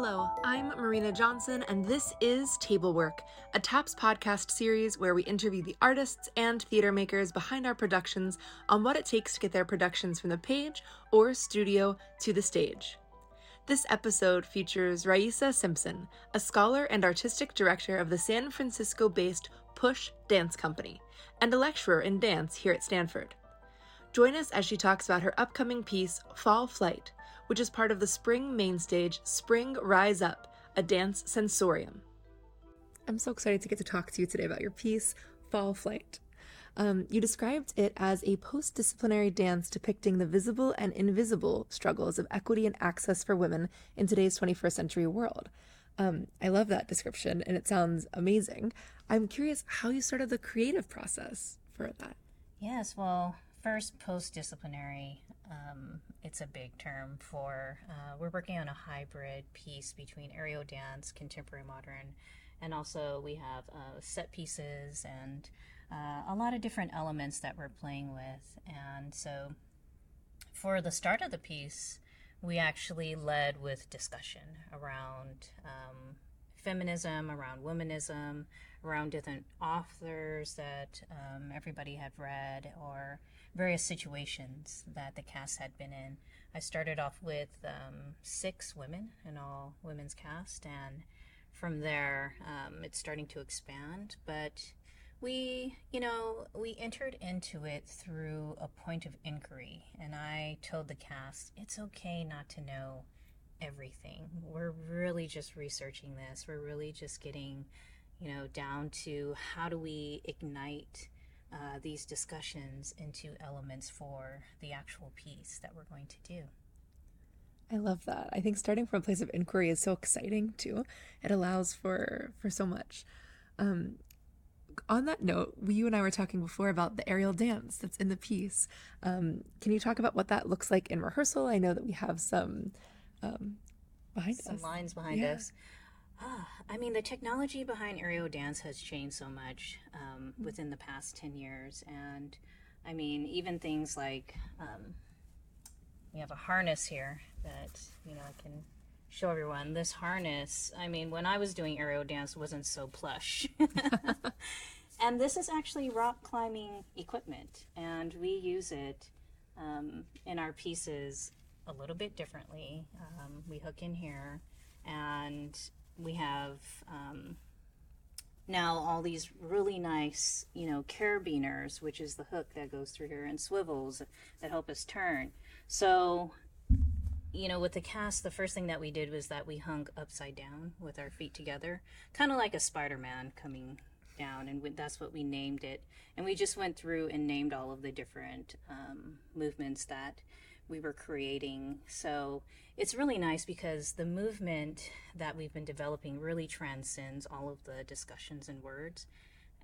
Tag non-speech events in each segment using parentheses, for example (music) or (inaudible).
Hello, I'm Marina Johnson, and this is Table Work, a TAPS podcast series where we interview the artists and theater makers behind our productions on what it takes to get their productions from the page or studio to the stage. This episode features Raissa Simpson, a scholar and artistic director of the San Francisco based Push Dance Company, and a lecturer in dance here at Stanford. Join us as she talks about her upcoming piece, Fall Flight, which is part of the spring mainstage Spring Rise Up, a dance sensorium. I'm so excited to get to talk to you today about your piece, Fall Flight. Um, you described it as a post disciplinary dance depicting the visible and invisible struggles of equity and access for women in today's 21st century world. Um, I love that description and it sounds amazing. I'm curious how you started the creative process for that. Yes, well, first, post disciplinary. Um, it's a big term for. Uh, we're working on a hybrid piece between aerial dance, contemporary modern, and also we have uh, set pieces and uh, a lot of different elements that we're playing with. And so, for the start of the piece, we actually led with discussion around um, feminism, around womanism, around different authors that um, everybody had read, or various situations that the cast had been in. I started off with um, six women in all women's cast, and from there um, it's starting to expand. But we, you know, we entered into it through a point of inquiry, and I told the cast it's okay not to know everything. We're really just researching this. We're really just getting, you know, down to how do we ignite uh, these discussions into elements for the actual piece that we're going to do. I love that. I think starting from a place of inquiry is so exciting too. It allows for for so much. Um, on that note, you and I were talking before about the aerial dance that's in the piece. Um, can you talk about what that looks like in rehearsal? I know that we have some um, behind some us. lines behind Yeah. us. Ah, I mean, the technology behind aerial dance has changed so much um, within the past 10 years. And I mean, even things like um, we have a harness here that, you know, I can show everyone. This harness, I mean, when I was doing aerial dance, wasn't so plush. (laughs) and this is actually rock climbing equipment, and we use it um, in our pieces a little bit differently. Um, we hook in here, and we have um, now all these really nice, you know, carabiners, which is the hook that goes through here, and swivels that help us turn. So, you know, with the cast, the first thing that we did was that we hung upside down with our feet together, kind of like a Spider Man coming down, and that's what we named it. And we just went through and named all of the different um, movements that we were creating. So it's really nice because the movement that we've been developing really transcends all of the discussions and words.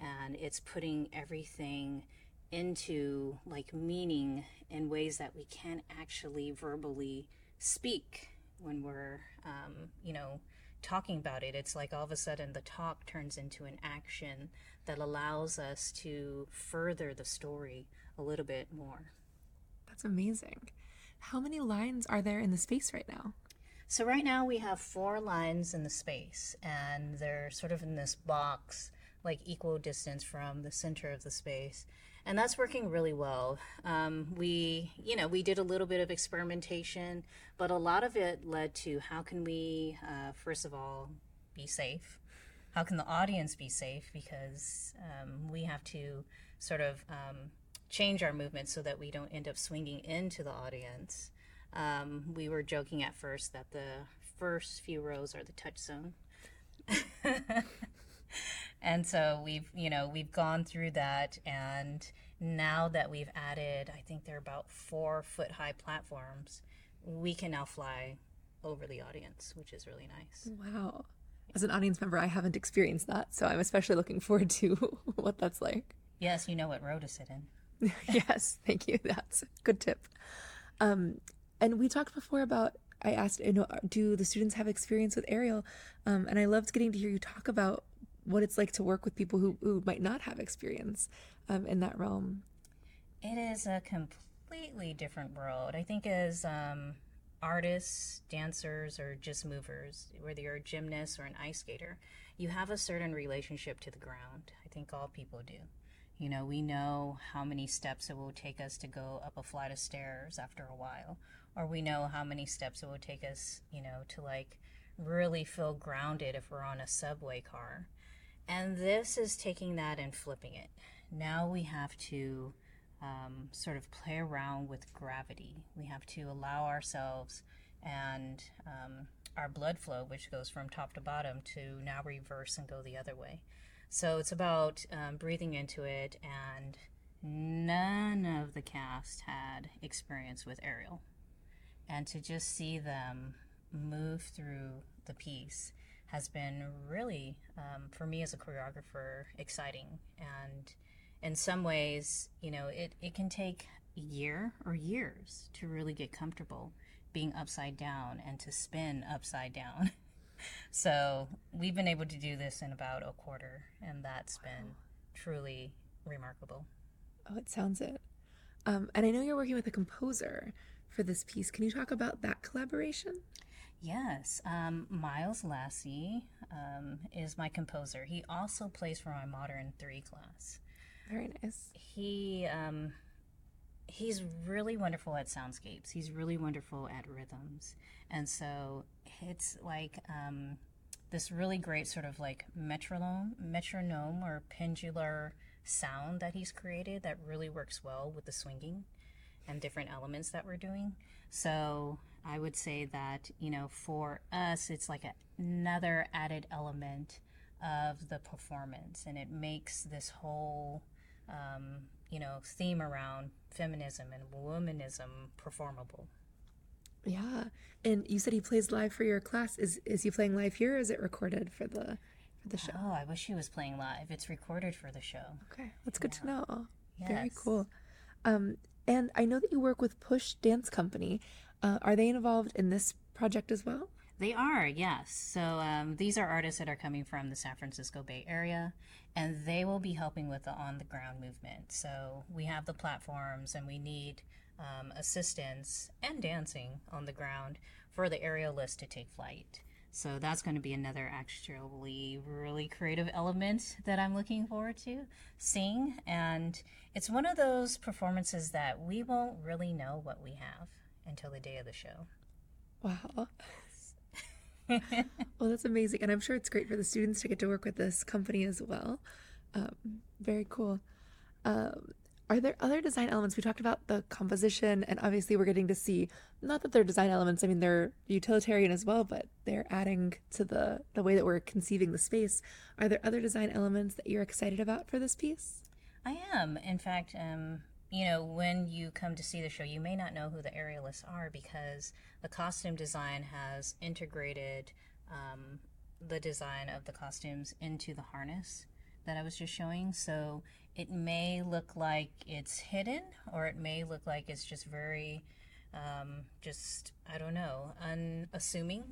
And it's putting everything into like meaning in ways that we can't actually verbally speak when we're, um, you know, talking about it. It's like all of a sudden the talk turns into an action that allows us to further the story a little bit more. That's amazing. How many lines are there in the space right now? So right now we have four lines in the space, and they're sort of in this box, like equal distance from the center of the space, and that's working really well. Um, we, you know, we did a little bit of experimentation, but a lot of it led to how can we, uh, first of all, be safe. How can the audience be safe? Because um, we have to sort of um, change our movement so that we don't end up swinging into the audience. Um, we were joking at first that the first few rows are the touch zone. (laughs) and so we've, you know, we've gone through that and now that we've added, I think they're about four foot high platforms, we can now fly over the audience, which is really nice. Wow. As an audience member, I haven't experienced that, so I'm especially looking forward to (laughs) what that's like. Yes, you know what row to sit in. (laughs) yes, thank you. That's a good tip. Um, and we talked before about I asked, you know, do the students have experience with aerial? Um, and I loved getting to hear you talk about what it's like to work with people who, who might not have experience um, in that realm. It is a completely different world. I think as um, artists, dancers, or just movers, whether you're a gymnast or an ice skater, you have a certain relationship to the ground. I think all people do. You know, we know how many steps it will take us to go up a flight of stairs after a while, or we know how many steps it will take us, you know, to like really feel grounded if we're on a subway car. And this is taking that and flipping it. Now we have to um, sort of play around with gravity. We have to allow ourselves and um, our blood flow, which goes from top to bottom, to now reverse and go the other way. So it's about um, breathing into it, and none of the cast had experience with aerial. And to just see them move through the piece has been really, um, for me as a choreographer, exciting and in some ways, you know, it, it can take a year or years to really get comfortable being upside down and to spin upside down. (laughs) so we've been able to do this in about a quarter, and that's wow. been truly remarkable. Oh, it sounds it. Um, and I know you're working with a composer for this piece. Can you talk about that collaboration? Yes, um, Miles Lassie um, is my composer. He also plays for my Modern 3 class. Very nice. He um, he's really wonderful at soundscapes. He's really wonderful at rhythms, and so it's like um, this really great sort of like metronome, metronome or pendular sound that he's created that really works well with the swinging and different elements that we're doing. So I would say that you know for us, it's like another added element of the performance, and it makes this whole um, you know, theme around feminism and womanism performable. Yeah, and you said he plays live for your class. Is is he playing live here? or Is it recorded for the for the show? Oh, I wish he was playing live. It's recorded for the show. Okay, that's good yeah. to know. Yes. Very cool. Um, and I know that you work with Push Dance Company. Uh, are they involved in this project as well? They are, yes. So um, these are artists that are coming from the San Francisco Bay Area, and they will be helping with the on the ground movement. So we have the platforms, and we need um, assistance and dancing on the ground for the aerialists to take flight. So that's going to be another actually really creative element that I'm looking forward to seeing. And it's one of those performances that we won't really know what we have until the day of the show. Wow. (laughs) well, (laughs) that's amazing. And I'm sure it's great for the students to get to work with this company as well. Um, very cool. Um, are there other design elements? We talked about the composition, and obviously, we're getting to see not that they're design elements, I mean, they're utilitarian as well, but they're adding to the, the way that we're conceiving the space. Are there other design elements that you're excited about for this piece? I am. In fact, um, you know, when you come to see the show, you may not know who the aerialists are because the costume design has integrated um, the design of the costumes into the harness that I was just showing. So it may look like it's hidden, or it may look like it's just very, um, just, I don't know, unassuming.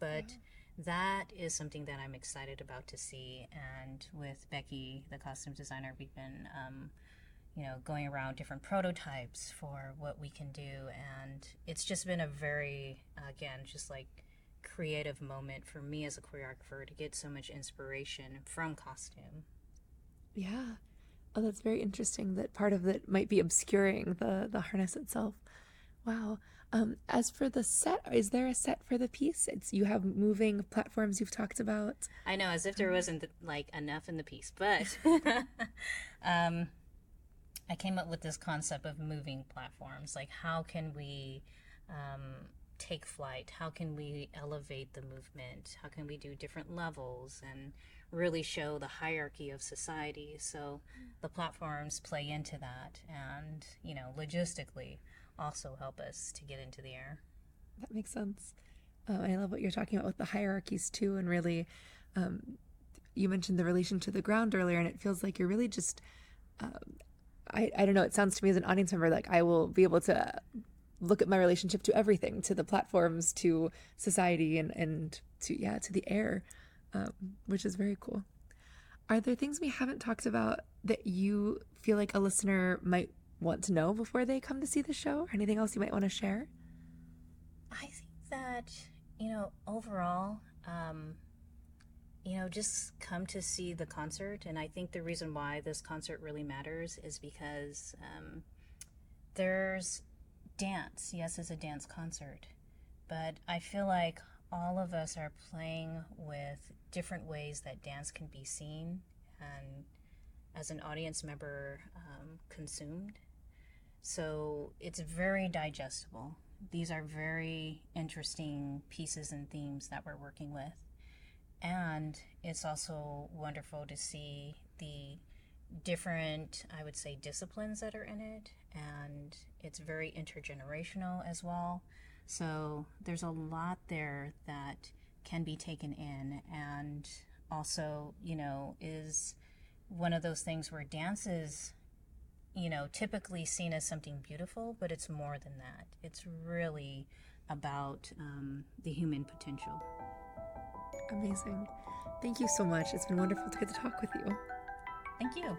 But yeah. that is something that I'm excited about to see. And with Becky, the costume designer, we've been. Um, you know, going around different prototypes for what we can do. And it's just been a very, again, just like creative moment for me as a choreographer to get so much inspiration from costume. Yeah. Oh, that's very interesting that part of it might be obscuring the, the harness itself. Wow. Um, as for the set, is there a set for the piece? It's you have moving platforms you've talked about. I know, as if there wasn't like enough in the piece, but (laughs) (laughs) um, I came up with this concept of moving platforms. Like, how can we um, take flight? How can we elevate the movement? How can we do different levels and really show the hierarchy of society? So the platforms play into that and, you know, logistically also help us to get into the air. That makes sense. Uh, I love what you're talking about with the hierarchies too, and really, um, you mentioned the relation to the ground earlier, and it feels like you're really just um, I, I don't know, it sounds to me as an audience member like I will be able to look at my relationship to everything, to the platforms, to society, and, and to, yeah, to the air, um, which is very cool. Are there things we haven't talked about that you feel like a listener might want to know before they come to see the show? Or anything else you might want to share? I think that, you know, overall, um, you know, just come to see the concert. And I think the reason why this concert really matters is because um, there's dance. Yes, it's a dance concert. But I feel like all of us are playing with different ways that dance can be seen and as an audience member um, consumed. So it's very digestible. These are very interesting pieces and themes that we're working with. And it's also wonderful to see the different, I would say, disciplines that are in it. And it's very intergenerational as well. So there's a lot there that can be taken in. And also, you know, is one of those things where dance is, you know, typically seen as something beautiful, but it's more than that. It's really about um, the human potential. Amazing. Thank you so much. It's been wonderful to get to talk with you. Thank you.